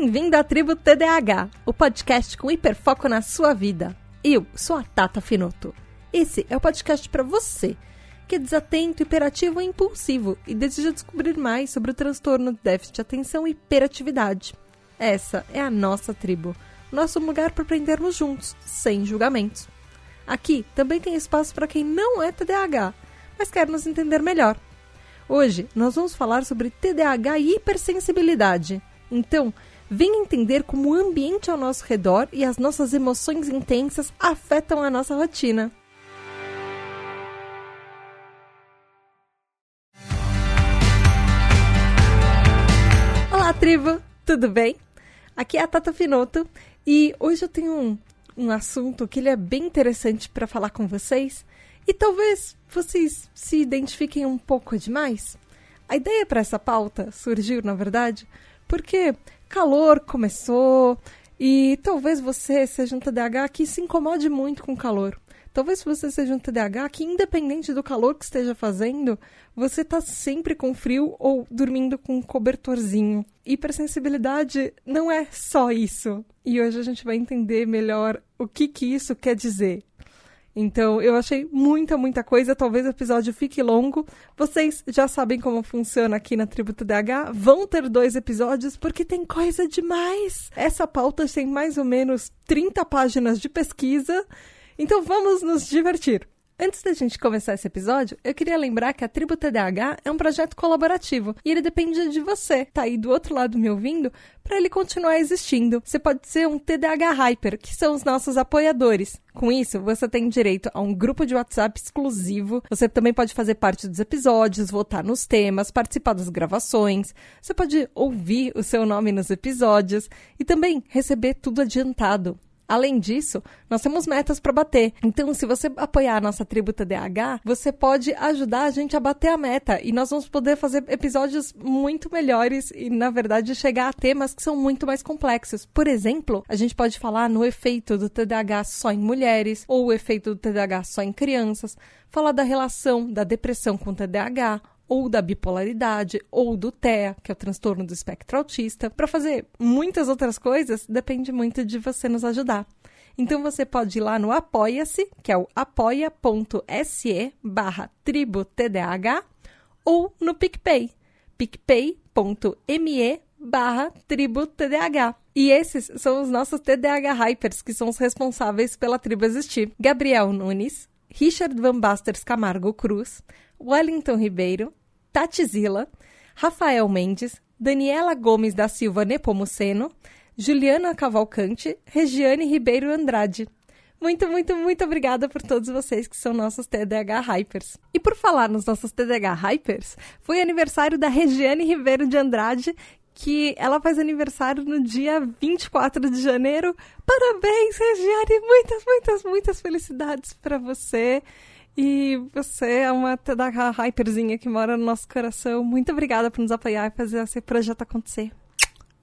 Bem-vindo à Tribo TDAH, o podcast com hiperfoco na sua vida. Eu sou a Tata Finoto. Esse é o podcast para você que é desatento, hiperativo e impulsivo e deseja descobrir mais sobre o transtorno de déficit de atenção e hiperatividade. Essa é a nossa tribo, nosso lugar para aprendermos juntos, sem julgamentos. Aqui também tem espaço para quem não é TDAH, mas quer nos entender melhor. Hoje nós vamos falar sobre TDAH e hipersensibilidade. Então, venha entender como o ambiente ao nosso redor e as nossas emoções intensas afetam a nossa rotina. Olá, tribo! Tudo bem? Aqui é a Tata Finoto e hoje eu tenho um, um assunto que ele é bem interessante para falar com vocês e talvez vocês se identifiquem um pouco demais. A ideia para essa pauta surgiu, na verdade, porque calor começou e talvez você seja um TDAH que se incomode muito com calor. Talvez você seja um TDAH que, independente do calor que esteja fazendo, você está sempre com frio ou dormindo com um cobertorzinho. Hipersensibilidade não é só isso. E hoje a gente vai entender melhor o que, que isso quer dizer. Então, eu achei muita, muita coisa. Talvez o episódio fique longo. Vocês já sabem como funciona aqui na Tribo TDAH. Vão ter dois episódios porque tem coisa demais. Essa pauta tem mais ou menos 30 páginas de pesquisa. Então, vamos nos divertir. Antes da gente começar esse episódio, eu queria lembrar que a Tribo TDAH é um projeto colaborativo e ele depende de você, tá aí do outro lado me ouvindo, para ele continuar existindo. Você pode ser um TDAH Hyper, que são os nossos apoiadores. Com isso, você tem direito a um grupo de WhatsApp exclusivo. Você também pode fazer parte dos episódios, votar nos temas, participar das gravações. Você pode ouvir o seu nome nos episódios e também receber tudo adiantado. Além disso, nós temos metas para bater. Então, se você apoiar a nossa tribo TDAH, você pode ajudar a gente a bater a meta e nós vamos poder fazer episódios muito melhores e, na verdade, chegar a temas que são muito mais complexos. Por exemplo, a gente pode falar no efeito do TDAH só em mulheres ou o efeito do TDAH só em crianças, falar da relação da depressão com o TDAH ou da bipolaridade, ou do TEA, que é o transtorno do espectro autista. Para fazer muitas outras coisas, depende muito de você nos ajudar. Então você pode ir lá no Apoia-se, que é o apoia.se barra ou no PicPay, picpay.me barra. E esses são os nossos TDAH Hypers, que são os responsáveis pela tribo existir. Gabriel Nunes, Richard Van Basters Camargo Cruz, Wellington Ribeiro, Tati Zila, Rafael Mendes, Daniela Gomes da Silva Nepomuceno, Juliana Cavalcante, Regiane Ribeiro Andrade. Muito, muito, muito obrigada por todos vocês que são nossos TDH Hypers. E por falar nos nossos TDH Hypers, foi aniversário da Regiane Ribeiro de Andrade, que ela faz aniversário no dia 24 de janeiro. Parabéns, Regiane! Muitas, muitas, muitas felicidades para você. E você é uma TDAH hyperzinha que mora no nosso coração. Muito obrigada por nos apoiar e fazer esse projeto acontecer.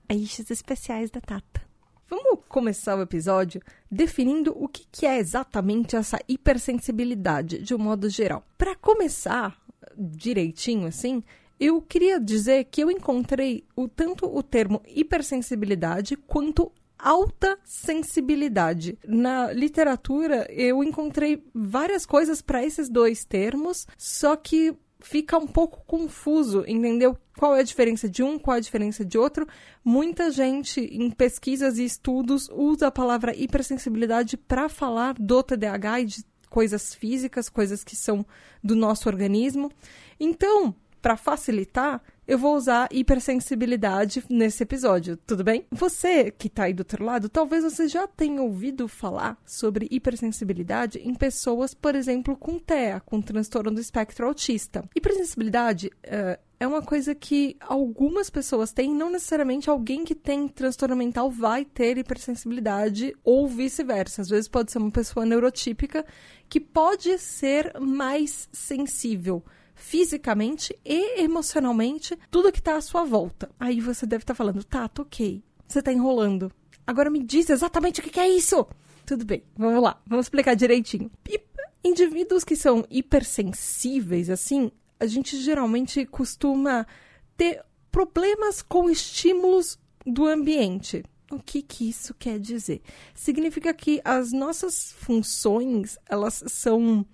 Beijos especiais da Tata. Vamos começar o episódio definindo o que, que é exatamente essa hipersensibilidade, de um modo geral. Para começar direitinho assim, eu queria dizer que eu encontrei o, tanto o termo hipersensibilidade quanto alta sensibilidade. Na literatura, eu encontrei várias coisas para esses dois termos, só que fica um pouco confuso, entendeu? Qual é a diferença de um, qual é a diferença de outro. Muita gente em pesquisas e estudos usa a palavra hipersensibilidade para falar do TDAH e de coisas físicas, coisas que são do nosso organismo. Então, para facilitar, eu vou usar hipersensibilidade nesse episódio, tudo bem? Você que está aí do outro lado, talvez você já tenha ouvido falar sobre hipersensibilidade em pessoas, por exemplo, com TEA, com transtorno do espectro autista. Hipersensibilidade uh, é uma coisa que algumas pessoas têm, não necessariamente alguém que tem transtorno mental vai ter hipersensibilidade ou vice-versa. Às vezes pode ser uma pessoa neurotípica que pode ser mais sensível fisicamente e emocionalmente tudo que está à sua volta. Aí você deve estar tá falando, tá, ok. Você está enrolando. Agora me diz exatamente o que, que é isso. Tudo bem, vamos lá, vamos explicar direitinho. Indivíduos que são hipersensíveis, assim, a gente geralmente costuma ter problemas com estímulos do ambiente. O que, que isso quer dizer? Significa que as nossas funções, elas são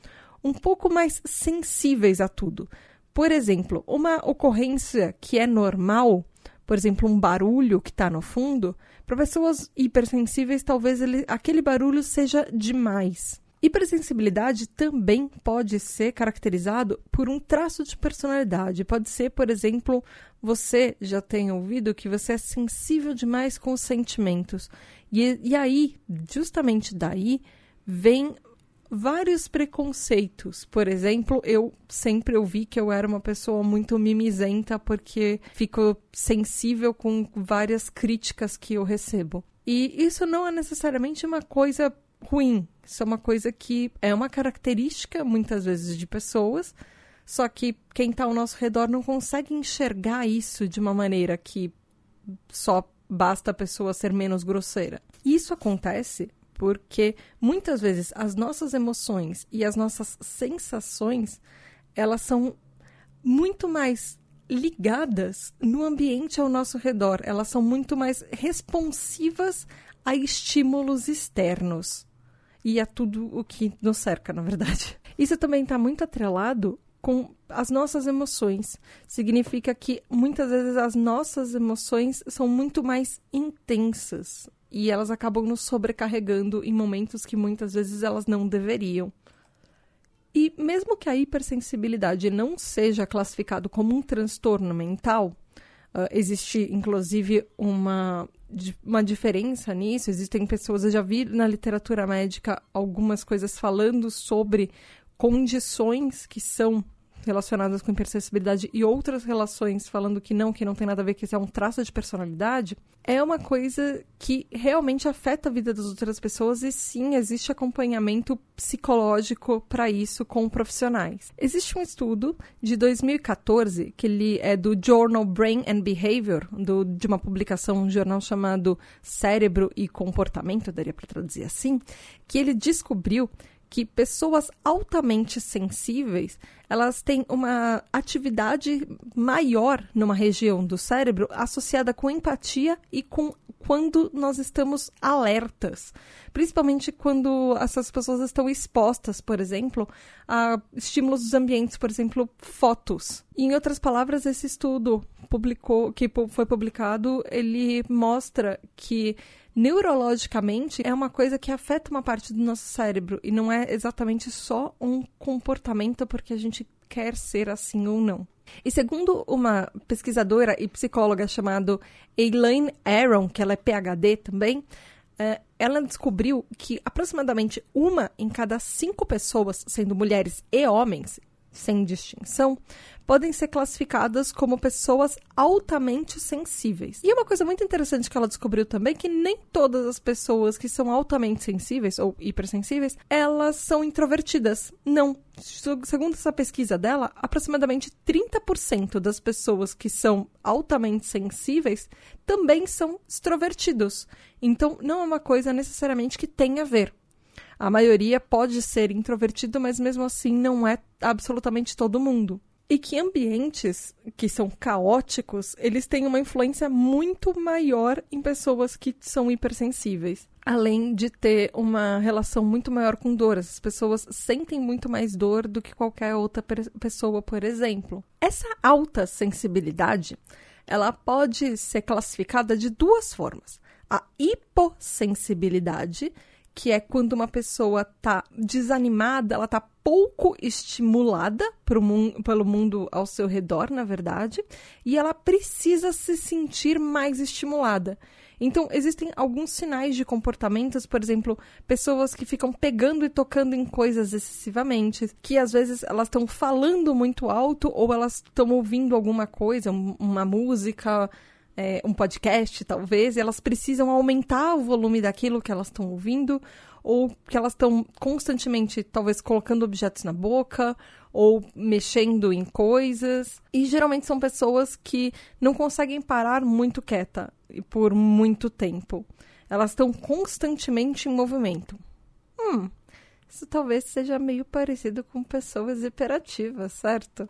um pouco mais sensíveis a tudo. Por exemplo, uma ocorrência que é normal, por exemplo, um barulho que está no fundo, para pessoas hipersensíveis, talvez ele, aquele barulho seja demais. Hipersensibilidade também pode ser caracterizado por um traço de personalidade. Pode ser, por exemplo, você já tem ouvido que você é sensível demais com os sentimentos. E, e aí, justamente daí, vem vários preconceitos. Por exemplo, eu sempre ouvi que eu era uma pessoa muito mimizenta porque fico sensível com várias críticas que eu recebo. E isso não é necessariamente uma coisa ruim. Isso é uma coisa que é uma característica, muitas vezes, de pessoas, só que quem está ao nosso redor não consegue enxergar isso de uma maneira que só basta a pessoa ser menos grosseira. Isso acontece porque muitas vezes as nossas emoções e as nossas sensações elas são muito mais ligadas no ambiente ao nosso redor, elas são muito mais responsivas a estímulos externos e a tudo o que nos cerca, na verdade. Isso também está muito atrelado com as nossas emoções. Significa que muitas vezes as nossas emoções são muito mais intensas e elas acabam nos sobrecarregando em momentos que muitas vezes elas não deveriam. E mesmo que a hipersensibilidade não seja classificado como um transtorno mental, uh, existe inclusive uma uma diferença nisso. Existem pessoas, eu já vi na literatura médica algumas coisas falando sobre condições que são relacionadas com hipersensibilidade e outras relações falando que não, que não tem nada a ver, que isso é um traço de personalidade, é uma coisa que realmente afeta a vida das outras pessoas e sim, existe acompanhamento psicológico para isso com profissionais. Existe um estudo de 2014 que ele é do Journal Brain and Behavior, do, de uma publicação, um jornal chamado Cérebro e Comportamento, daria para traduzir assim, que ele descobriu que pessoas altamente sensíveis, elas têm uma atividade maior numa região do cérebro associada com empatia e com quando nós estamos alertas, principalmente quando essas pessoas estão expostas, por exemplo, a estímulos dos ambientes, por exemplo, fotos. E, em outras palavras, esse estudo publicou, que foi publicado, ele mostra que neurologicamente é uma coisa que afeta uma parte do nosso cérebro e não é exatamente só um comportamento porque a gente quer ser assim ou não. E segundo uma pesquisadora e psicóloga chamada Elaine Aaron, que ela é PhD também, é, ela descobriu que aproximadamente uma em cada cinco pessoas, sendo mulheres e homens, sem distinção, podem ser classificadas como pessoas altamente sensíveis. E uma coisa muito interessante que ela descobriu também é que nem todas as pessoas que são altamente sensíveis ou hipersensíveis, elas são introvertidas. Não. Segundo essa pesquisa dela, aproximadamente 30% das pessoas que são altamente sensíveis também são extrovertidos. Então, não é uma coisa necessariamente que tenha a ver. A maioria pode ser introvertido, mas mesmo assim não é absolutamente todo mundo. E que ambientes que são caóticos, eles têm uma influência muito maior em pessoas que são hipersensíveis. Além de ter uma relação muito maior com dor. As pessoas sentem muito mais dor do que qualquer outra pessoa, por exemplo. Essa alta sensibilidade, ela pode ser classificada de duas formas. A hipossensibilidade, que é quando uma pessoa tá desanimada, ela tá pouco estimulada mundo, pelo mundo ao seu redor, na verdade, e ela precisa se sentir mais estimulada. Então, existem alguns sinais de comportamentos, por exemplo, pessoas que ficam pegando e tocando em coisas excessivamente, que às vezes elas estão falando muito alto ou elas estão ouvindo alguma coisa, uma música, é, um podcast, talvez, elas precisam aumentar o volume daquilo que elas estão ouvindo, ou que elas estão constantemente, talvez, colocando objetos na boca, ou mexendo em coisas. E geralmente são pessoas que não conseguem parar muito quieta por muito tempo. Elas estão constantemente em movimento. Hum, isso talvez seja meio parecido com pessoas hiperativas, certo?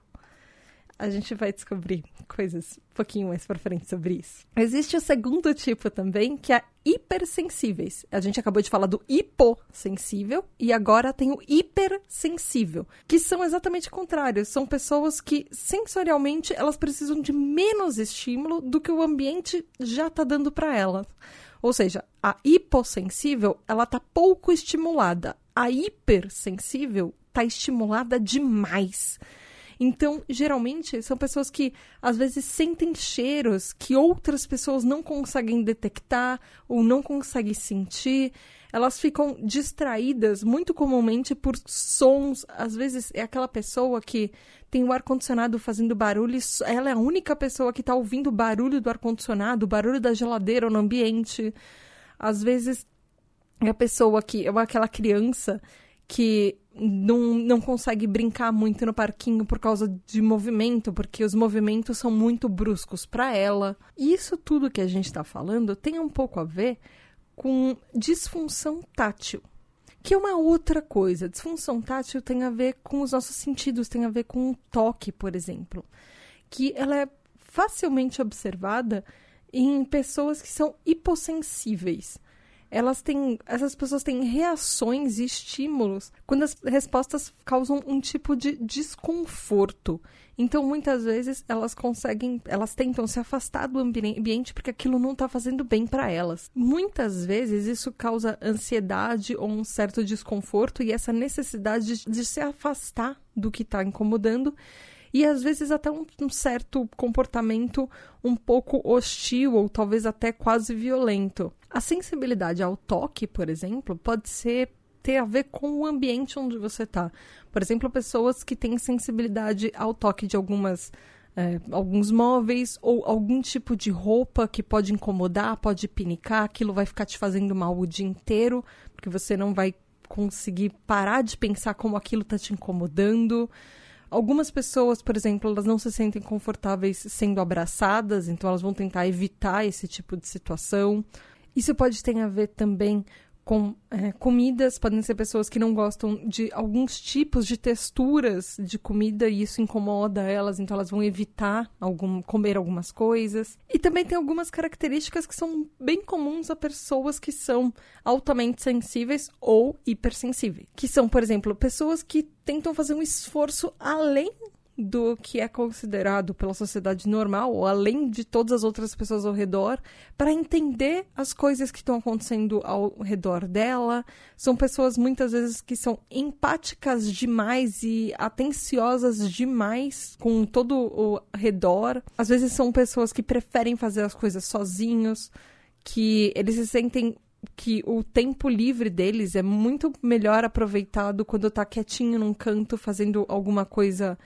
A gente vai descobrir coisas um pouquinho mais pra frente sobre isso. Existe o segundo tipo também, que é hipersensíveis. A gente acabou de falar do hipossensível e agora tem o hipersensível, que são exatamente contrários. São pessoas que sensorialmente elas precisam de menos estímulo do que o ambiente já está dando para elas. Ou seja, a hipossensível, ela tá pouco estimulada. A hipersensível tá estimulada demais. Então, geralmente, são pessoas que às vezes sentem cheiros que outras pessoas não conseguem detectar ou não conseguem sentir. Elas ficam distraídas muito comumente por sons. Às vezes é aquela pessoa que tem o ar-condicionado fazendo barulho, ela é a única pessoa que está ouvindo o barulho do ar-condicionado, o barulho da geladeira no ambiente. Às vezes é a pessoa que. É aquela criança que não, não consegue brincar muito no parquinho por causa de movimento, porque os movimentos são muito bruscos para ela. E isso tudo que a gente está falando tem um pouco a ver com disfunção tátil, que é uma outra coisa. Disfunção tátil tem a ver com os nossos sentidos, tem a ver com o toque, por exemplo, que ela é facilmente observada em pessoas que são hipossensíveis elas têm, essas pessoas têm reações e estímulos quando as respostas causam um tipo de desconforto. Então, muitas vezes elas conseguem, elas tentam se afastar do ambiente porque aquilo não está fazendo bem para elas. Muitas vezes isso causa ansiedade ou um certo desconforto e essa necessidade de, de se afastar do que está incomodando e às vezes até um, um, certo comportamento um pouco hostil ou talvez até quase violento. A sensibilidade ao toque, por exemplo, pode ser ter a ver com o ambiente onde você está. Por exemplo, pessoas que têm sensibilidade ao toque de algumas é, alguns móveis ou algum tipo de roupa que pode incomodar, pode pinicar, aquilo vai ficar te fazendo mal o dia inteiro, porque você não vai conseguir parar de pensar como aquilo está te incomodando. Algumas pessoas, por exemplo, elas não se sentem confortáveis sendo abraçadas, então elas vão tentar evitar esse tipo de situação. Isso pode ter a ver também com é, comidas, podem ser pessoas que não gostam de alguns tipos de texturas de comida e isso incomoda elas, então elas vão evitar algum, comer algumas coisas. E também tem algumas características que são bem comuns a pessoas que são altamente sensíveis ou hipersensíveis, que são, por exemplo, pessoas que tentam fazer um esforço além do que é considerado pela sociedade normal, ou além de todas as outras pessoas ao redor, para entender as coisas que estão acontecendo ao redor dela. São pessoas muitas vezes que são empáticas demais e atenciosas demais com todo o redor. Às vezes são pessoas que preferem fazer as coisas sozinhos, que eles se sentem que o tempo livre deles é muito melhor aproveitado quando tá quietinho num canto fazendo alguma coisa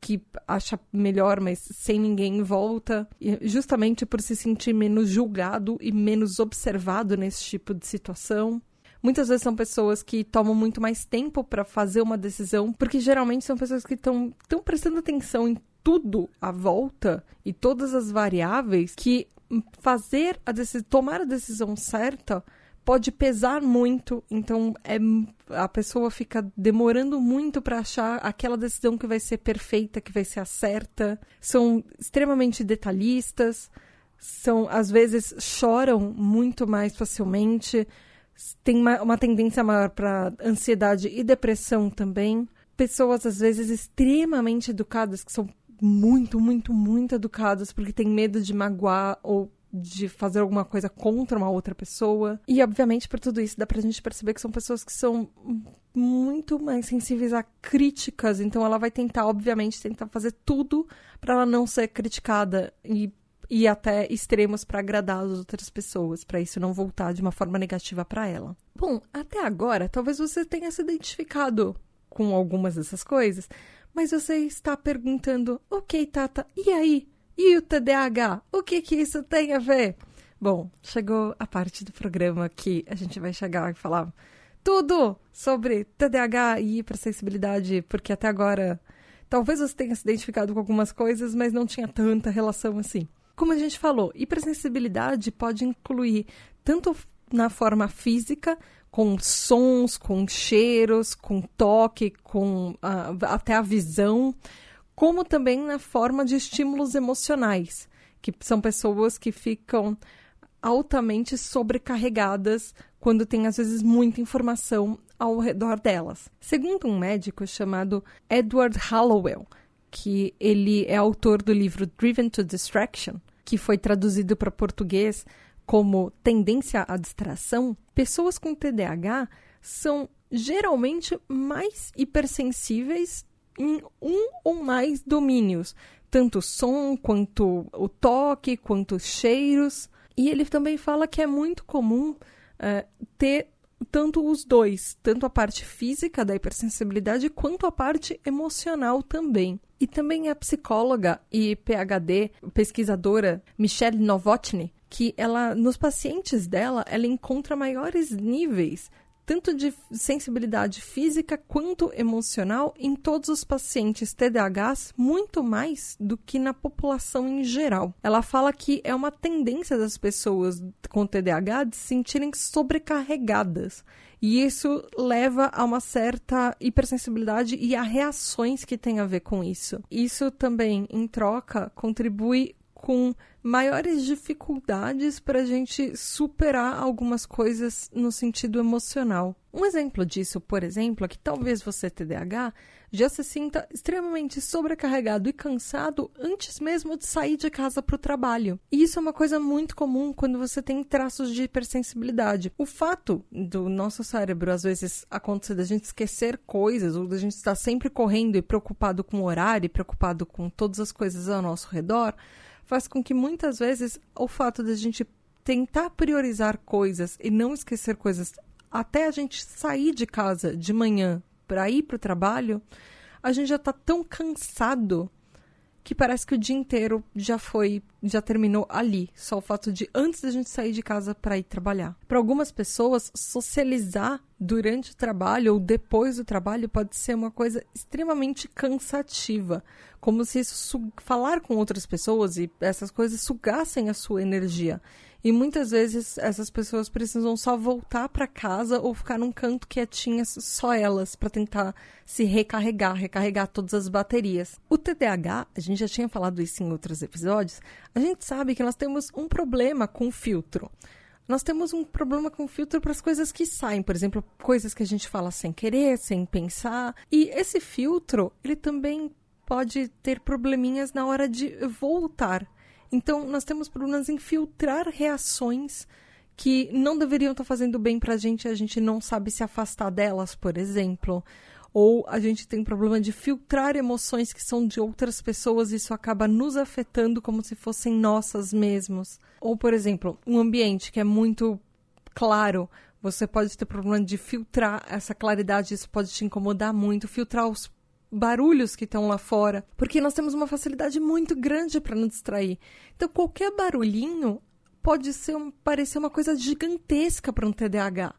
que acha melhor, mas sem ninguém em volta, justamente por se sentir menos julgado e menos observado nesse tipo de situação. Muitas vezes são pessoas que tomam muito mais tempo para fazer uma decisão, porque geralmente são pessoas que estão prestando atenção em tudo à volta e todas as variáveis que fazer a tomar a decisão certa pode pesar muito, então é, a pessoa fica demorando muito para achar aquela decisão que vai ser perfeita, que vai ser a certa. São extremamente detalhistas, são às vezes choram muito mais facilmente, tem uma, uma tendência maior para ansiedade e depressão também. Pessoas às vezes extremamente educadas que são muito, muito, muito educadas porque têm medo de magoar ou de fazer alguma coisa contra uma outra pessoa. E, obviamente, por tudo isso, dá pra gente perceber que são pessoas que são muito mais sensíveis a críticas. Então, ela vai tentar, obviamente, tentar fazer tudo para ela não ser criticada e ir até extremos para agradar as outras pessoas, para isso não voltar de uma forma negativa para ela. Bom, até agora, talvez você tenha se identificado com algumas dessas coisas, mas você está perguntando: ok, Tata, e aí? E o TDAH? O que que isso tem a ver? Bom, chegou a parte do programa que a gente vai chegar e falar tudo sobre TDAH e hipersensibilidade, porque até agora talvez você tenha se identificado com algumas coisas, mas não tinha tanta relação assim. Como a gente falou, hipersensibilidade pode incluir tanto na forma física, com sons, com cheiros, com toque, com uh, até a visão, como também na forma de estímulos emocionais, que são pessoas que ficam altamente sobrecarregadas quando tem às vezes muita informação ao redor delas. Segundo um médico chamado Edward Hallowell, que ele é autor do livro Driven to Distraction, que foi traduzido para português como tendência à distração, pessoas com TDAH são geralmente mais hipersensíveis em um ou mais domínios, tanto som quanto o toque, quanto os cheiros. E ele também fala que é muito comum uh, ter tanto os dois, tanto a parte física da hipersensibilidade quanto a parte emocional também. E também a psicóloga e PhD, pesquisadora Michelle Novotny, que ela nos pacientes dela, ela encontra maiores níveis tanto de sensibilidade física quanto emocional em todos os pacientes TDAHs, muito mais do que na população em geral. Ela fala que é uma tendência das pessoas com TDAH de se sentirem sobrecarregadas. E isso leva a uma certa hipersensibilidade e a reações que têm a ver com isso. Isso também, em troca, contribui com maiores dificuldades para a gente superar algumas coisas no sentido emocional. Um exemplo disso, por exemplo, é que talvez você TDAH já se sinta extremamente sobrecarregado e cansado antes mesmo de sair de casa para o trabalho. E isso é uma coisa muito comum quando você tem traços de hipersensibilidade. O fato do nosso cérebro às vezes acontecer da gente esquecer coisas ou da gente estar sempre correndo e preocupado com o horário, e preocupado com todas as coisas ao nosso redor, faz com que muitas vezes o fato de a gente tentar priorizar coisas e não esquecer coisas até a gente sair de casa de manhã para ir para o trabalho, a gente já está tão cansado que parece que o dia inteiro já foi, já terminou ali. Só o fato de antes da gente sair de casa para ir trabalhar. Para algumas pessoas, socializar durante o trabalho ou depois do trabalho pode ser uma coisa extremamente cansativa, como se isso falar com outras pessoas e essas coisas sugassem a sua energia. E muitas vezes essas pessoas precisam só voltar para casa ou ficar num canto quietinhas só elas para tentar se recarregar, recarregar todas as baterias. O TDAH, a gente já tinha falado isso em outros episódios, a gente sabe que nós temos um problema com o filtro. Nós temos um problema com filtro para as coisas que saem, por exemplo, coisas que a gente fala sem querer, sem pensar. E esse filtro, ele também pode ter probleminhas na hora de voltar então, nós temos problemas em filtrar reações que não deveriam estar fazendo bem para a gente, a gente não sabe se afastar delas, por exemplo. Ou a gente tem problema de filtrar emoções que são de outras pessoas, e isso acaba nos afetando como se fossem nossas mesmos. Ou, por exemplo, um ambiente que é muito claro, você pode ter problema de filtrar essa claridade, isso pode te incomodar muito, filtrar os barulhos que estão lá fora, porque nós temos uma facilidade muito grande para nos distrair. Então, qualquer barulhinho pode ser um, parecer uma coisa gigantesca para um TDAH.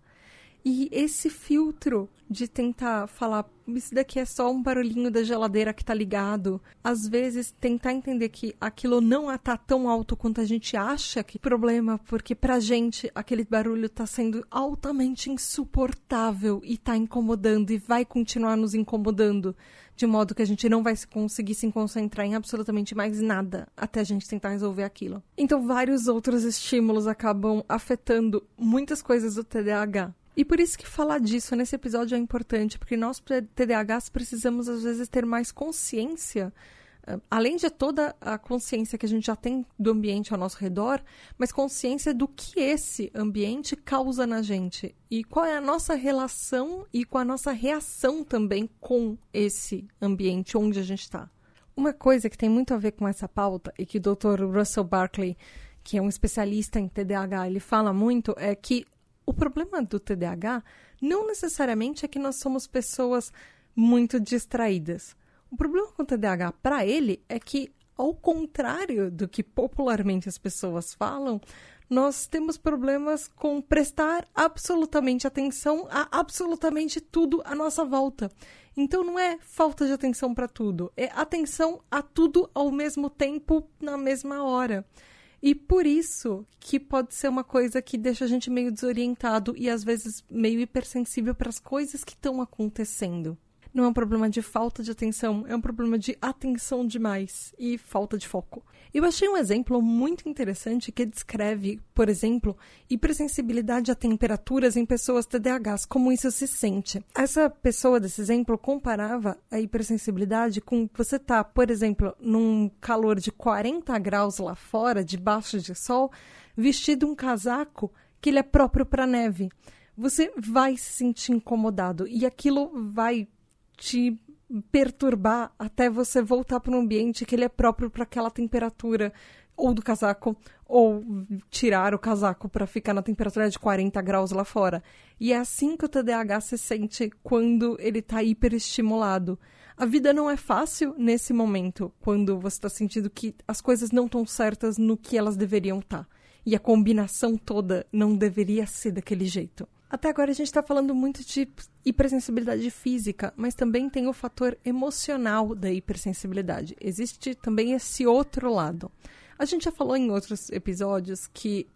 E esse filtro de tentar falar, isso daqui é só um barulhinho da geladeira que tá ligado, às vezes tentar entender que aquilo não está tão alto quanto a gente acha que problema, porque pra gente aquele barulho tá sendo altamente insuportável e tá incomodando e vai continuar nos incomodando, de modo que a gente não vai conseguir se concentrar em absolutamente mais nada até a gente tentar resolver aquilo. Então vários outros estímulos acabam afetando muitas coisas do TDAH. E por isso que falar disso nesse episódio é importante, porque nós TDAHs precisamos às vezes ter mais consciência, eh, além de toda a consciência que a gente já tem do ambiente ao nosso redor, mas consciência do que esse ambiente causa na gente e qual é a nossa relação e com a nossa reação também com esse ambiente onde a gente está. Uma coisa que tem muito a ver com essa pauta e que o Dr. Russell Barkley, que é um especialista em TDAH, ele fala muito é que o problema do TDAH não necessariamente é que nós somos pessoas muito distraídas. O problema com o TDAH para ele é que, ao contrário do que popularmente as pessoas falam, nós temos problemas com prestar absolutamente atenção a absolutamente tudo à nossa volta. Então não é falta de atenção para tudo, é atenção a tudo ao mesmo tempo, na mesma hora. E por isso que pode ser uma coisa que deixa a gente meio desorientado e às vezes meio hipersensível para as coisas que estão acontecendo. Não é um problema de falta de atenção, é um problema de atenção demais e falta de foco. Eu achei um exemplo muito interessante que descreve, por exemplo, hipersensibilidade a temperaturas em pessoas TDAHs, como isso se sente. Essa pessoa desse exemplo comparava a hipersensibilidade com você tá, por exemplo, num calor de 40 graus lá fora, debaixo de sol, vestido um casaco que ele é próprio para neve. Você vai se sentir incomodado e aquilo vai te perturbar até você voltar para um ambiente que ele é próprio para aquela temperatura ou do casaco ou tirar o casaco para ficar na temperatura de 40 graus lá fora. E é assim que o TDAH se sente quando ele está hiperestimulado. A vida não é fácil nesse momento, quando você está sentindo que as coisas não estão certas no que elas deveriam estar. Tá. E a combinação toda não deveria ser daquele jeito. Até agora a gente está falando muito de hipersensibilidade física, mas também tem o fator emocional da hipersensibilidade. Existe também esse outro lado. A gente já falou em outros episódios que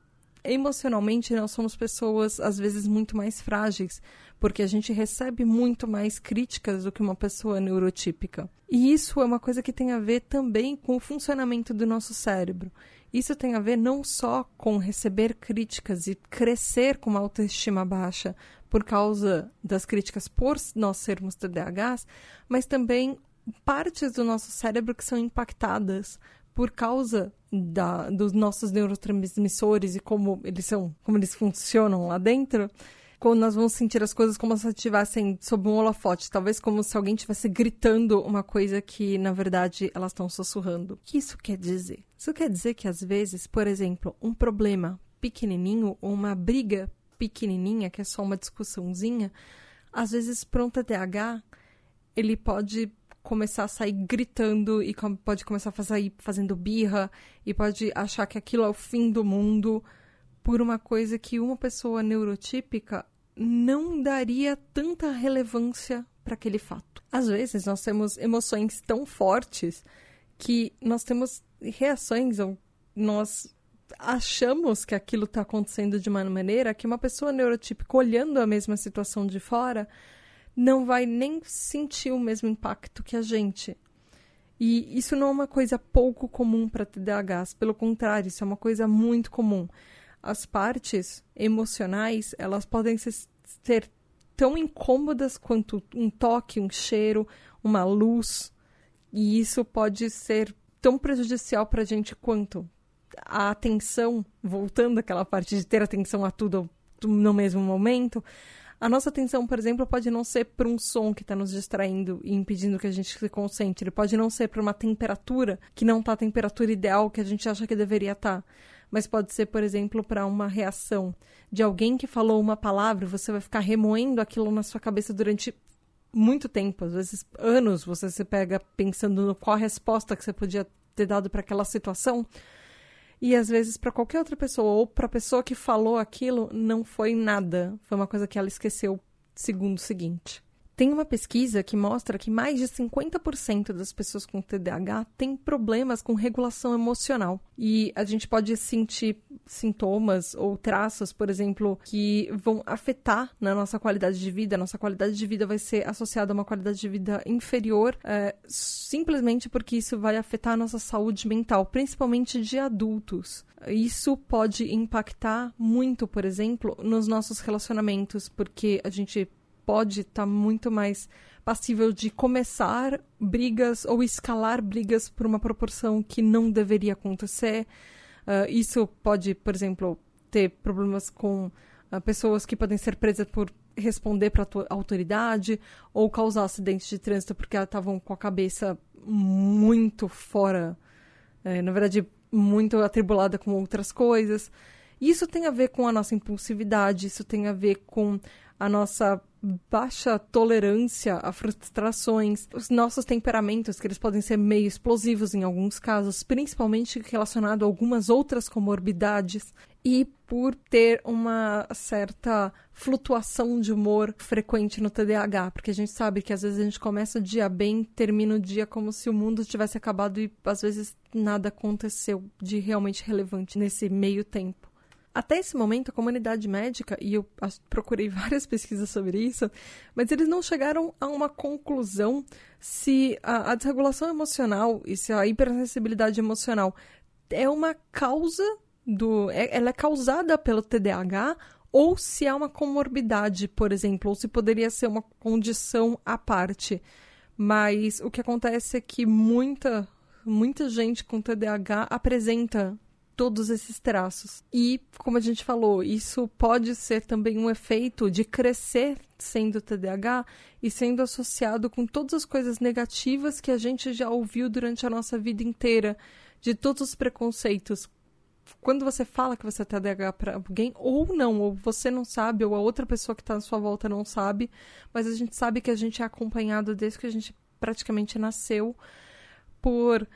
emocionalmente nós somos pessoas às vezes muito mais frágeis, porque a gente recebe muito mais críticas do que uma pessoa neurotípica. E isso é uma coisa que tem a ver também com o funcionamento do nosso cérebro. Isso tem a ver não só com receber críticas e crescer com uma autoestima baixa por causa das críticas por nós sermos TDAHs, mas também partes do nosso cérebro que são impactadas por causa da, dos nossos neurotransmissores e como eles são, como eles funcionam lá dentro, quando nós vamos sentir as coisas como se estivessem sob um holofote, talvez como se alguém estivesse gritando uma coisa que, na verdade, elas estão sussurrando. O que isso quer dizer? Isso quer dizer que, às vezes, por exemplo, um problema pequenininho ou uma briga pequenininha, que é só uma discussãozinha, às vezes, para um ele pode começar a sair gritando e pode começar a sair fazendo birra e pode achar que aquilo é o fim do mundo por uma coisa que uma pessoa neurotípica não daria tanta relevância para aquele fato. Às vezes nós temos emoções tão fortes que nós temos reações ou nós achamos que aquilo está acontecendo de uma maneira que uma pessoa neurotípica olhando a mesma situação de fora não vai nem sentir o mesmo impacto que a gente. E isso não é uma coisa pouco comum para TDAHs, pelo contrário, isso é uma coisa muito comum as partes emocionais, elas podem ser, ser tão incômodas quanto um toque, um cheiro, uma luz. E isso pode ser tão prejudicial para a gente quanto a atenção, voltando àquela parte de ter atenção a tudo no mesmo momento. A nossa atenção, por exemplo, pode não ser para um som que está nos distraindo e impedindo que a gente se concentre. Ele pode não ser para uma temperatura que não está a temperatura ideal que a gente acha que deveria estar. Tá mas pode ser, por exemplo, para uma reação de alguém que falou uma palavra, você vai ficar remoendo aquilo na sua cabeça durante muito tempo, às vezes anos, você se pega pensando no qual resposta que você podia ter dado para aquela situação. E às vezes para qualquer outra pessoa ou para a pessoa que falou aquilo não foi nada, foi uma coisa que ela esqueceu segundo seguinte. Tem uma pesquisa que mostra que mais de 50% das pessoas com TDAH têm problemas com regulação emocional. E a gente pode sentir sintomas ou traços, por exemplo, que vão afetar na nossa qualidade de vida. Nossa qualidade de vida vai ser associada a uma qualidade de vida inferior, é, simplesmente porque isso vai afetar a nossa saúde mental, principalmente de adultos. Isso pode impactar muito, por exemplo, nos nossos relacionamentos, porque a gente pode estar tá muito mais passível de começar brigas ou escalar brigas por uma proporção que não deveria acontecer. Uh, isso pode, por exemplo, ter problemas com uh, pessoas que podem ser presas por responder para a autoridade ou causar acidentes de trânsito porque elas estavam com a cabeça muito fora, é, na verdade, muito atribulada com outras coisas. Isso tem a ver com a nossa impulsividade, isso tem a ver com a nossa baixa tolerância a frustrações, os nossos temperamentos, que eles podem ser meio explosivos em alguns casos, principalmente relacionado a algumas outras comorbidades, e por ter uma certa flutuação de humor frequente no TDAH, porque a gente sabe que às vezes a gente começa o dia bem, termina o dia como se o mundo tivesse acabado e às vezes nada aconteceu de realmente relevante nesse meio tempo. Até esse momento, a comunidade médica, e eu procurei várias pesquisas sobre isso, mas eles não chegaram a uma conclusão se a, a desregulação emocional e se a hipersensibilidade emocional é uma causa do. É, ela é causada pelo TDAH ou se há uma comorbidade, por exemplo, ou se poderia ser uma condição à parte. Mas o que acontece é que muita, muita gente com TDAH apresenta todos esses traços. E, como a gente falou, isso pode ser também um efeito de crescer sendo TDAH e sendo associado com todas as coisas negativas que a gente já ouviu durante a nossa vida inteira, de todos os preconceitos quando você fala que você é TDAH para alguém, ou não, ou você não sabe, ou a outra pessoa que está à sua volta não sabe, mas a gente sabe que a gente é acompanhado desde que a gente praticamente nasceu por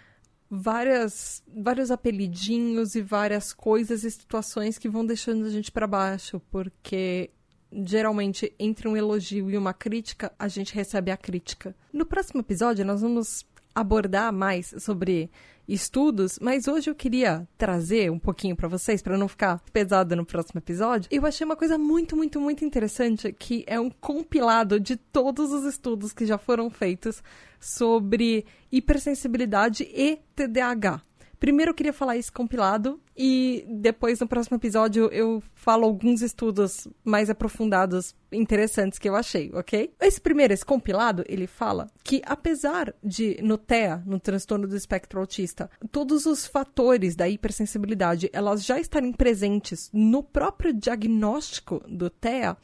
várias vários apelidinhos e várias coisas e situações que vão deixando a gente para baixo, porque geralmente entre um elogio e uma crítica, a gente recebe a crítica. No próximo episódio nós vamos abordar mais sobre estudos, mas hoje eu queria trazer um pouquinho para vocês, para não ficar pesado no próximo episódio. Eu achei uma coisa muito, muito, muito interessante, que é um compilado de todos os estudos que já foram feitos sobre hipersensibilidade e TDAH. Primeiro eu queria falar esse compilado e depois no próximo episódio eu falo alguns estudos mais aprofundados interessantes que eu achei, ok? Esse primeiro, esse compilado, ele fala que apesar de no TEA, no transtorno do espectro autista, todos os fatores da hipersensibilidade, elas já estarem presentes no próprio diagnóstico do TEA,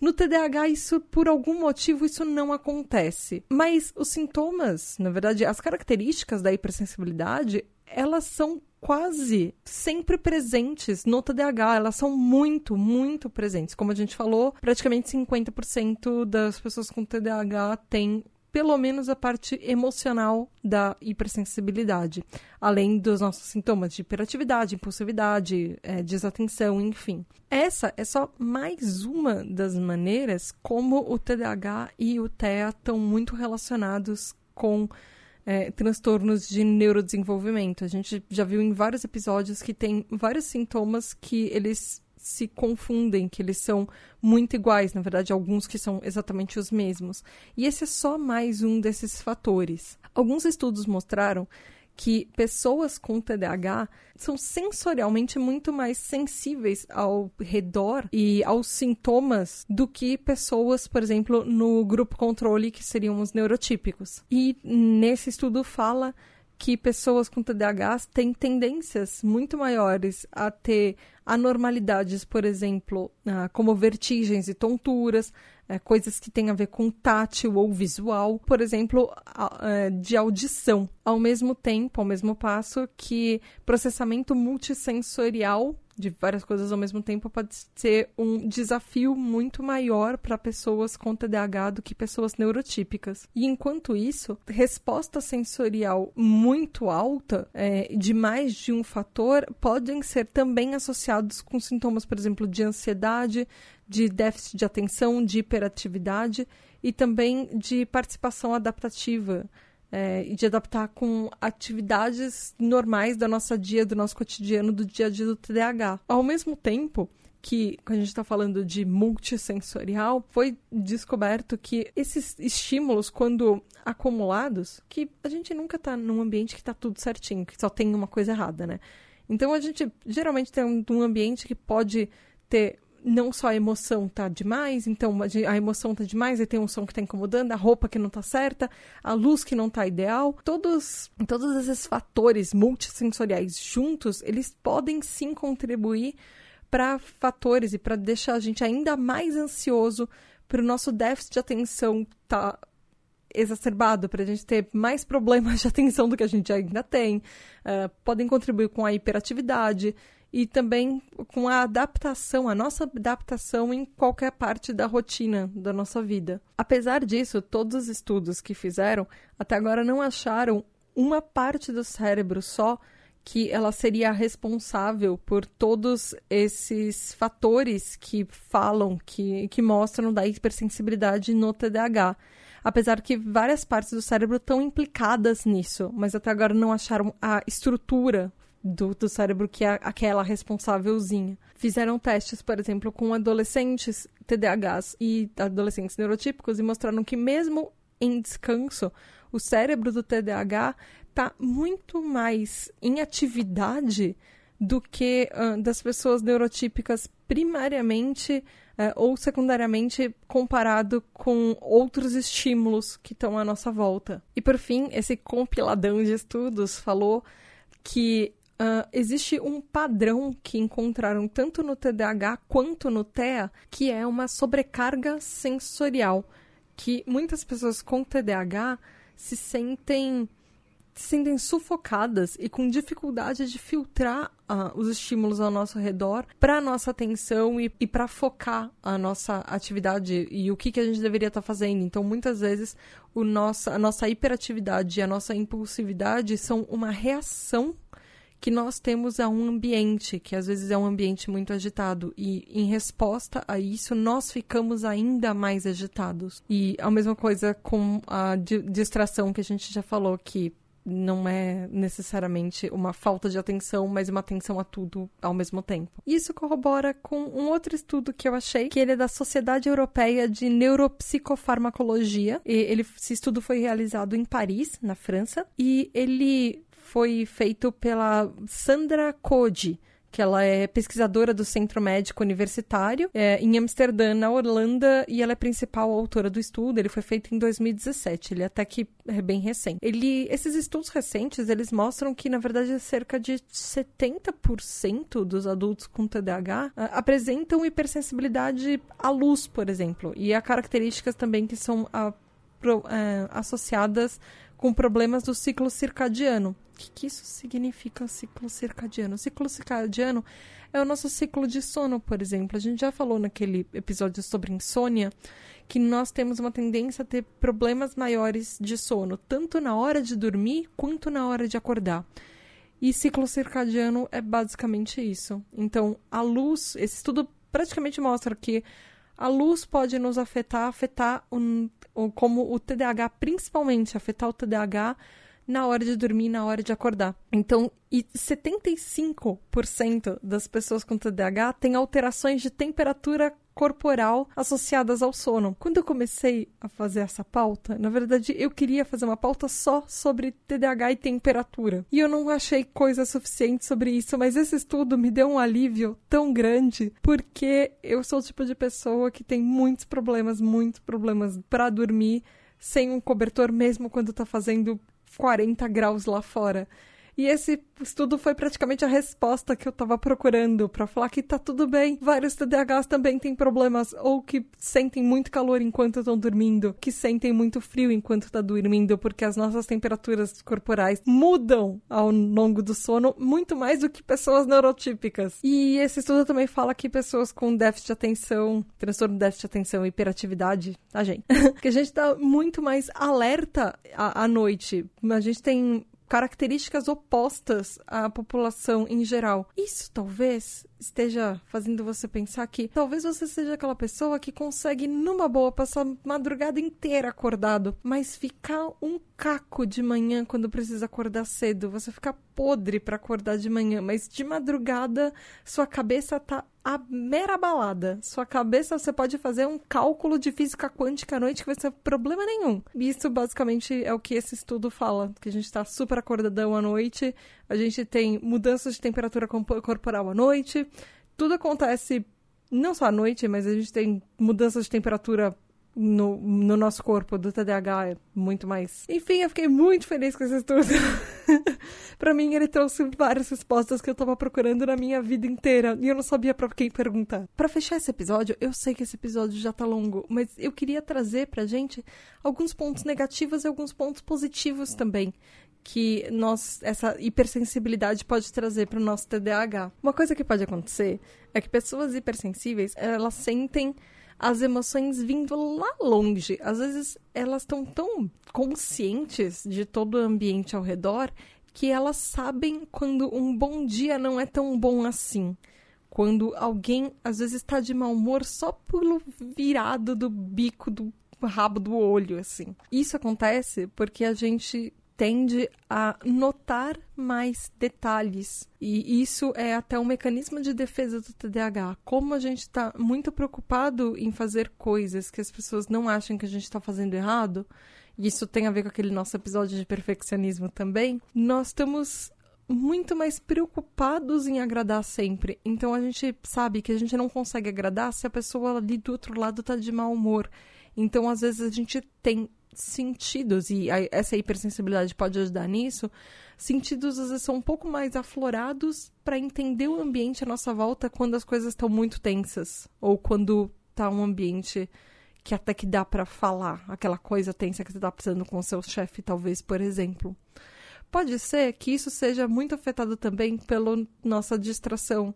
no TDAH, isso, por algum motivo, isso não acontece. Mas os sintomas, na verdade, as características da hipersensibilidade, elas são quase sempre presentes no TDAH, elas são muito, muito presentes. Como a gente falou, praticamente 50% das pessoas com TDAH têm pelo menos a parte emocional da hipersensibilidade, além dos nossos sintomas de hiperatividade, impulsividade, é, desatenção, enfim. Essa é só mais uma das maneiras como o TDAH e o TEA estão muito relacionados com é, transtornos de neurodesenvolvimento. A gente já viu em vários episódios que tem vários sintomas que eles se confundem, que eles são muito iguais, na verdade, alguns que são exatamente os mesmos. E esse é só mais um desses fatores. Alguns estudos mostraram que pessoas com TDAH são sensorialmente muito mais sensíveis ao redor e aos sintomas do que pessoas, por exemplo, no grupo controle, que seriam os neurotípicos. E nesse estudo fala que pessoas com TDAH têm tendências muito maiores a ter anormalidades, por exemplo, ah, como vertigens e tonturas, eh, coisas que têm a ver com tátil ou visual, por exemplo, eh, de audição, ao mesmo tempo, ao mesmo passo que processamento multissensorial de várias coisas ao mesmo tempo pode ser um desafio muito maior para pessoas com TDAH do que pessoas neurotípicas. E enquanto isso, resposta sensorial muito alta, é, de mais de um fator, podem ser também associados com sintomas, por exemplo, de ansiedade, de déficit de atenção, de hiperatividade e também de participação adaptativa é, e de adaptar com atividades normais da nossa dia, do nosso cotidiano, do dia a dia do TDAH. Ao mesmo tempo, que, quando a gente está falando de multissensorial, foi descoberto que esses estímulos, quando acumulados, que a gente nunca está num ambiente que está tudo certinho, que só tem uma coisa errada, né? Então a gente geralmente tem um, um ambiente que pode ter não só a emoção tá demais, então a emoção tá demais, aí tem um som que tá incomodando, a roupa que não tá certa, a luz que não tá ideal. Todos, todos esses fatores multissensoriais juntos, eles podem sim contribuir para fatores e para deixar a gente ainda mais ansioso, para o nosso déficit de atenção tá exacerbado, para a gente ter mais problemas de atenção do que a gente ainda tem, uh, podem contribuir com a hiperatividade, e também com a adaptação, a nossa adaptação em qualquer parte da rotina da nossa vida. Apesar disso, todos os estudos que fizeram até agora não acharam uma parte do cérebro só que ela seria responsável por todos esses fatores que falam, que, que mostram da hipersensibilidade no TDAH. Apesar que várias partes do cérebro estão implicadas nisso, mas até agora não acharam a estrutura do, do cérebro que é aquela responsávelzinha. Fizeram testes, por exemplo, com adolescentes TDAHs e adolescentes neurotípicos e mostraram que mesmo em descanso, o cérebro do TDAH está muito mais em atividade do que uh, das pessoas neurotípicas primariamente uh, ou secundariamente comparado com outros estímulos que estão à nossa volta. E por fim, esse compiladão de estudos falou que Uh, existe um padrão que encontraram tanto no TDAH quanto no TEA, que é uma sobrecarga sensorial, que muitas pessoas com TDAH se sentem se sentem sufocadas e com dificuldade de filtrar uh, os estímulos ao nosso redor para nossa atenção e, e para focar a nossa atividade e o que, que a gente deveria estar tá fazendo. Então, muitas vezes, o nossa, a nossa hiperatividade e a nossa impulsividade são uma reação que nós temos a um ambiente, que às vezes é um ambiente muito agitado, e em resposta a isso, nós ficamos ainda mais agitados. E a mesma coisa com a distração que a gente já falou, que não é necessariamente uma falta de atenção, mas uma atenção a tudo ao mesmo tempo. Isso corrobora com um outro estudo que eu achei, que ele é da Sociedade Europeia de Neuropsicofarmacologia. E ele, esse estudo foi realizado em Paris, na França, e ele foi feito pela Sandra Code, que ela é pesquisadora do Centro Médico Universitário é, em Amsterdã, na Holanda, e ela é principal autora do estudo. Ele foi feito em 2017, ele é até que é bem recente. Ele, esses estudos recentes, eles mostram que, na verdade, cerca de 70% dos adultos com TDAH apresentam hipersensibilidade à luz, por exemplo, e há características também que são uh, pro, uh, associadas com problemas do ciclo circadiano. O que, que isso significa ciclo circadiano? O ciclo circadiano é o nosso ciclo de sono, por exemplo. A gente já falou naquele episódio sobre insônia que nós temos uma tendência a ter problemas maiores de sono, tanto na hora de dormir quanto na hora de acordar. E ciclo circadiano é basicamente isso. Então, a luz, esse estudo praticamente mostra que a luz pode nos afetar, afetar um, como o TDAH, principalmente afetar o TDAH na hora de dormir, na hora de acordar. Então, e 75% das pessoas com TDAH têm alterações de temperatura corporal associadas ao sono. Quando eu comecei a fazer essa pauta, na verdade eu queria fazer uma pauta só sobre TDAH e temperatura. E eu não achei coisa suficiente sobre isso, mas esse estudo me deu um alívio tão grande, porque eu sou o tipo de pessoa que tem muitos problemas, muitos problemas para dormir sem um cobertor mesmo quando tá fazendo 40 graus lá fora. E esse estudo foi praticamente a resposta que eu estava procurando para falar que tá tudo bem. Vários TDAHs também têm problemas ou que sentem muito calor enquanto estão dormindo, que sentem muito frio enquanto está dormindo, porque as nossas temperaturas corporais mudam ao longo do sono muito mais do que pessoas neurotípicas. E esse estudo também fala que pessoas com déficit de atenção, transtorno de déficit de atenção e hiperatividade, a gente, que a gente está muito mais alerta à, à noite. A gente tem características opostas à população em geral. Isso talvez esteja fazendo você pensar que talvez você seja aquela pessoa que consegue, numa boa, passar a madrugada inteira acordado, mas ficar um caco de manhã quando precisa acordar cedo. Você fica podre para acordar de manhã, mas de madrugada sua cabeça tá a mera balada. Sua cabeça você pode fazer um cálculo de física quântica à noite que vai ser problema nenhum. Isso basicamente é o que esse estudo fala, que a gente tá super acordadão à noite, a gente tem mudanças de temperatura corporal à noite, tudo acontece não só à noite, mas a gente tem mudanças de temperatura no, no nosso corpo do TDAH é muito mais. Enfim, eu fiquei muito feliz com esse estudo. para mim, ele trouxe várias respostas que eu tava procurando na minha vida inteira e eu não sabia para quem perguntar. Para fechar esse episódio, eu sei que esse episódio já tá longo, mas eu queria trazer pra gente alguns pontos negativos e alguns pontos positivos também que nós, essa hipersensibilidade pode trazer para o nosso TDAH. Uma coisa que pode acontecer é que pessoas hipersensíveis, elas sentem as emoções vindo lá longe. Às vezes elas estão tão conscientes de todo o ambiente ao redor que elas sabem quando um bom dia não é tão bom assim. Quando alguém às vezes está de mau humor só pelo virado do bico do rabo do olho, assim. Isso acontece porque a gente tende a notar mais detalhes. E isso é até um mecanismo de defesa do TDAH. Como a gente está muito preocupado em fazer coisas que as pessoas não acham que a gente está fazendo errado, e isso tem a ver com aquele nosso episódio de perfeccionismo também, nós estamos muito mais preocupados em agradar sempre. Então a gente sabe que a gente não consegue agradar se a pessoa ali do outro lado tá de mau humor. Então às vezes a gente tem sentidos, e a, essa hipersensibilidade pode ajudar nisso, sentidos às vezes são um pouco mais aflorados para entender o ambiente à nossa volta quando as coisas estão muito tensas, ou quando tá um ambiente que até que dá para falar, aquela coisa tensa que você tá precisando com o seu chefe, talvez, por exemplo. Pode ser que isso seja muito afetado também pela nossa distração,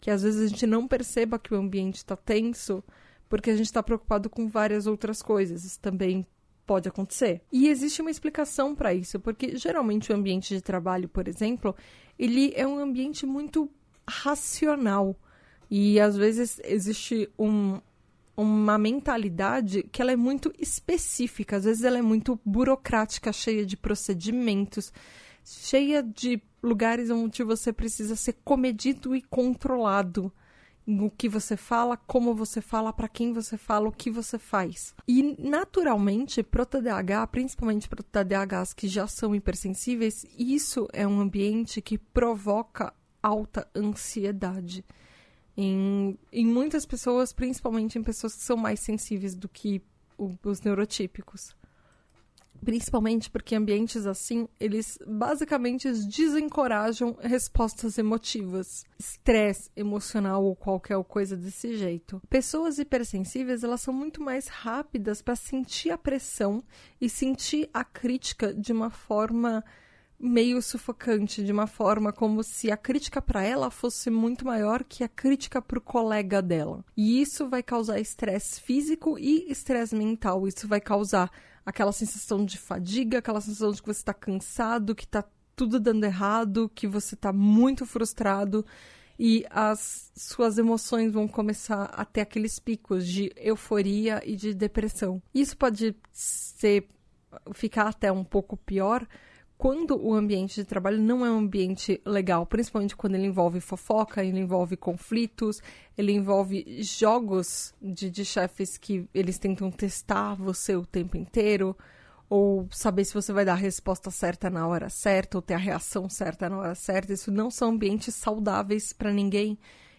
que às vezes a gente não perceba que o ambiente está tenso, porque a gente está preocupado com várias outras coisas. Isso também pode acontecer. E existe uma explicação para isso, porque geralmente o ambiente de trabalho, por exemplo, ele é um ambiente muito racional. E às vezes existe um, uma mentalidade que ela é muito específica, às vezes ela é muito burocrática, cheia de procedimentos, cheia de lugares onde você precisa ser comedido e controlado o que você fala, como você fala, para quem você fala, o que você faz. E naturalmente, pro TDAH, principalmente para TDAHs que já são hipersensíveis, isso é um ambiente que provoca alta ansiedade. Em, em muitas pessoas, principalmente em pessoas que são mais sensíveis do que os neurotípicos. Principalmente porque ambientes assim, eles basicamente desencorajam respostas emotivas, estresse emocional ou qualquer coisa desse jeito. Pessoas hipersensíveis, elas são muito mais rápidas para sentir a pressão e sentir a crítica de uma forma meio sufocante, de uma forma como se a crítica para ela fosse muito maior que a crítica para o colega dela. E isso vai causar estresse físico e estresse mental. Isso vai causar aquela sensação de fadiga, aquela sensação de que você está cansado, que está tudo dando errado, que você está muito frustrado e as suas emoções vão começar a ter aqueles picos de euforia e de depressão. Isso pode ser ficar até um pouco pior quando o ambiente de trabalho não é um ambiente legal, principalmente quando ele envolve fofoca, ele envolve conflitos, ele envolve jogos de, de chefes que eles tentam testar você o tempo inteiro, ou saber se você vai dar a resposta certa na hora certa, ou ter a reação certa na hora certa. Isso não são ambientes saudáveis para ninguém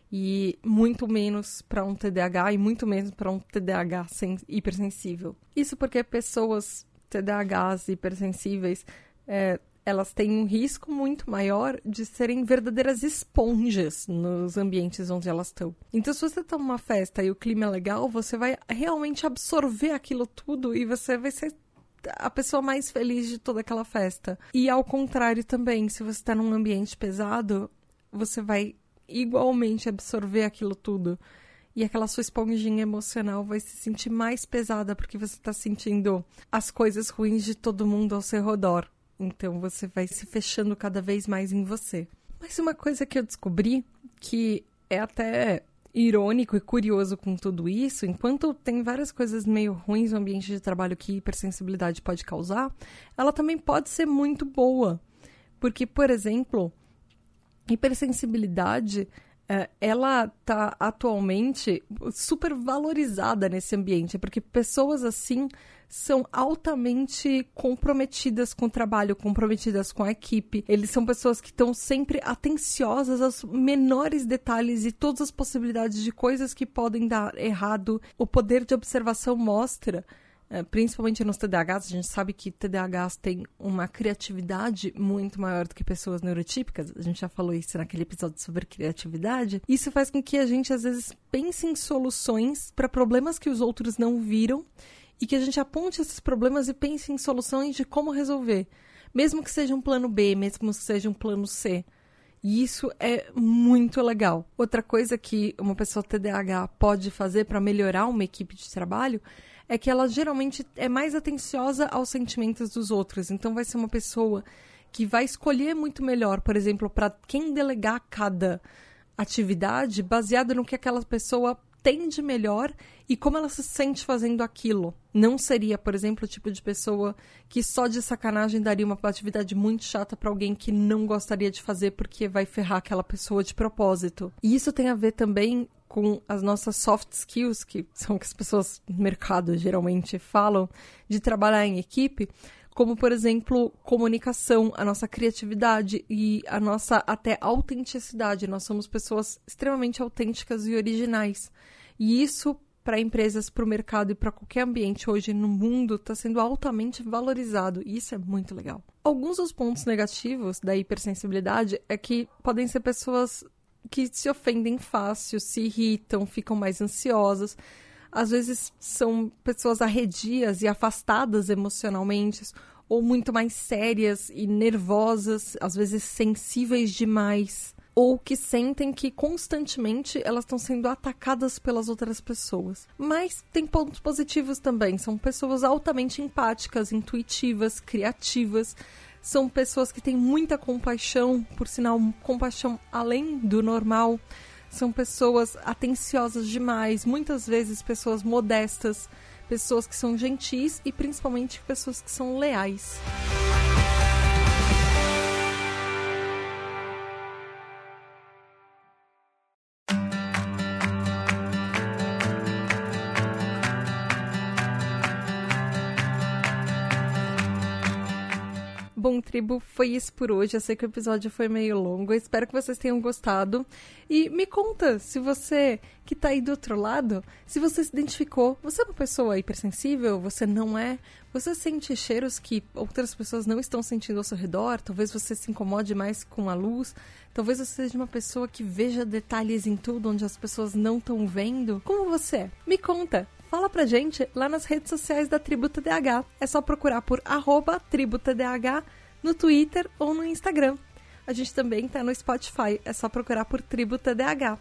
e muito menos para um TDAH e muito menos para um TDAH hipersensível. Isso porque pessoas TDAHs hipersensíveis é, elas têm um risco muito maior de serem verdadeiras esponjas nos ambientes onde elas estão. Então, se você está numa festa e o clima é legal, você vai realmente absorver aquilo tudo e você vai ser a pessoa mais feliz de toda aquela festa. E ao contrário também, se você está num ambiente pesado, você vai igualmente absorver aquilo tudo. E aquela sua esponjinha emocional vai se sentir mais pesada porque você está sentindo as coisas ruins de todo mundo ao seu redor. Então você vai se fechando cada vez mais em você. Mas uma coisa que eu descobri que é até irônico e curioso com tudo isso, enquanto tem várias coisas meio ruins no ambiente de trabalho que hipersensibilidade pode causar, ela também pode ser muito boa. Porque, por exemplo, hipersensibilidade é, ela está atualmente super valorizada nesse ambiente, porque pessoas assim são altamente comprometidas com o trabalho, comprometidas com a equipe. Eles são pessoas que estão sempre atenciosas aos menores detalhes e todas as possibilidades de coisas que podem dar errado. O poder de observação mostra é, principalmente nos TDAHs, a gente sabe que TDAHs têm uma criatividade muito maior do que pessoas neurotípicas. A gente já falou isso naquele episódio sobre criatividade. Isso faz com que a gente às vezes pense em soluções para problemas que os outros não viram e que a gente aponte esses problemas e pense em soluções de como resolver, mesmo que seja um plano B, mesmo que seja um plano C. E isso é muito legal. Outra coisa que uma pessoa TDAH pode fazer para melhorar uma equipe de trabalho é que ela geralmente é mais atenciosa aos sentimentos dos outros. Então vai ser uma pessoa que vai escolher muito melhor, por exemplo, para quem delegar cada atividade baseada no que aquela pessoa tem de melhor e como ela se sente fazendo aquilo. Não seria, por exemplo, o tipo de pessoa que só de sacanagem daria uma atividade muito chata para alguém que não gostaria de fazer porque vai ferrar aquela pessoa de propósito. E isso tem a ver também com as nossas soft skills, que são que as pessoas no mercado geralmente falam, de trabalhar em equipe, como por exemplo, comunicação, a nossa criatividade e a nossa até autenticidade. Nós somos pessoas extremamente autênticas e originais. E isso para empresas, para o mercado e para qualquer ambiente hoje no mundo está sendo altamente valorizado e isso é muito legal. Alguns dos pontos negativos da hipersensibilidade é que podem ser pessoas que se ofendem fácil, se irritam, ficam mais ansiosas. Às vezes são pessoas arredias e afastadas emocionalmente, ou muito mais sérias e nervosas, às vezes sensíveis demais, ou que sentem que constantemente elas estão sendo atacadas pelas outras pessoas. Mas tem pontos positivos também, são pessoas altamente empáticas, intuitivas, criativas, são pessoas que têm muita compaixão, por sinal, compaixão além do normal. São pessoas atenciosas demais, muitas vezes pessoas modestas, pessoas que são gentis e principalmente pessoas que são leais. Bom, tribo, foi isso por hoje. Eu sei que o episódio foi meio longo. Espero que vocês tenham gostado. E me conta se você que tá aí do outro lado, se você se identificou. Você é uma pessoa hipersensível? Você não é? Você sente cheiros que outras pessoas não estão sentindo ao seu redor? Talvez você se incomode mais com a luz. Talvez você seja uma pessoa que veja detalhes em tudo onde as pessoas não estão vendo. Como você é? Me conta fala pra gente lá nas redes sociais da Tributa DH. É só procurar por arroba TributaDH no Twitter ou no Instagram. A gente também tá no Spotify, é só procurar por Tributa DH.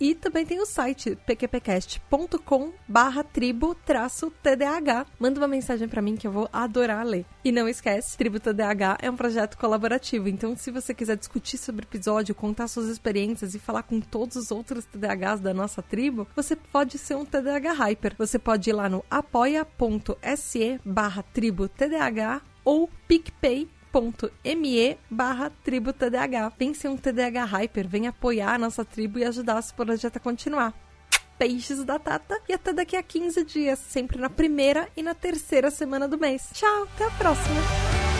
E também tem o site pqpcast.com barra tribo TDAH. Manda uma mensagem para mim que eu vou adorar ler. E não esquece, Tributa DH é um projeto colaborativo, então se você quiser discutir sobre o episódio, contar suas experiências e falar com todos os outros TDAHs da nossa tribo, você pode ser um TDAH Hyper. Você pode ir lá no apoia.se barra tribo TDAH ou PicPay me barra tribo TDAH. Vem ser um TDAH Hyper, vem apoiar a nossa tribo e ajudar esse projeto a continuar. Peixes da Tata e até daqui a 15 dias, sempre na primeira e na terceira semana do mês. Tchau, até a próxima!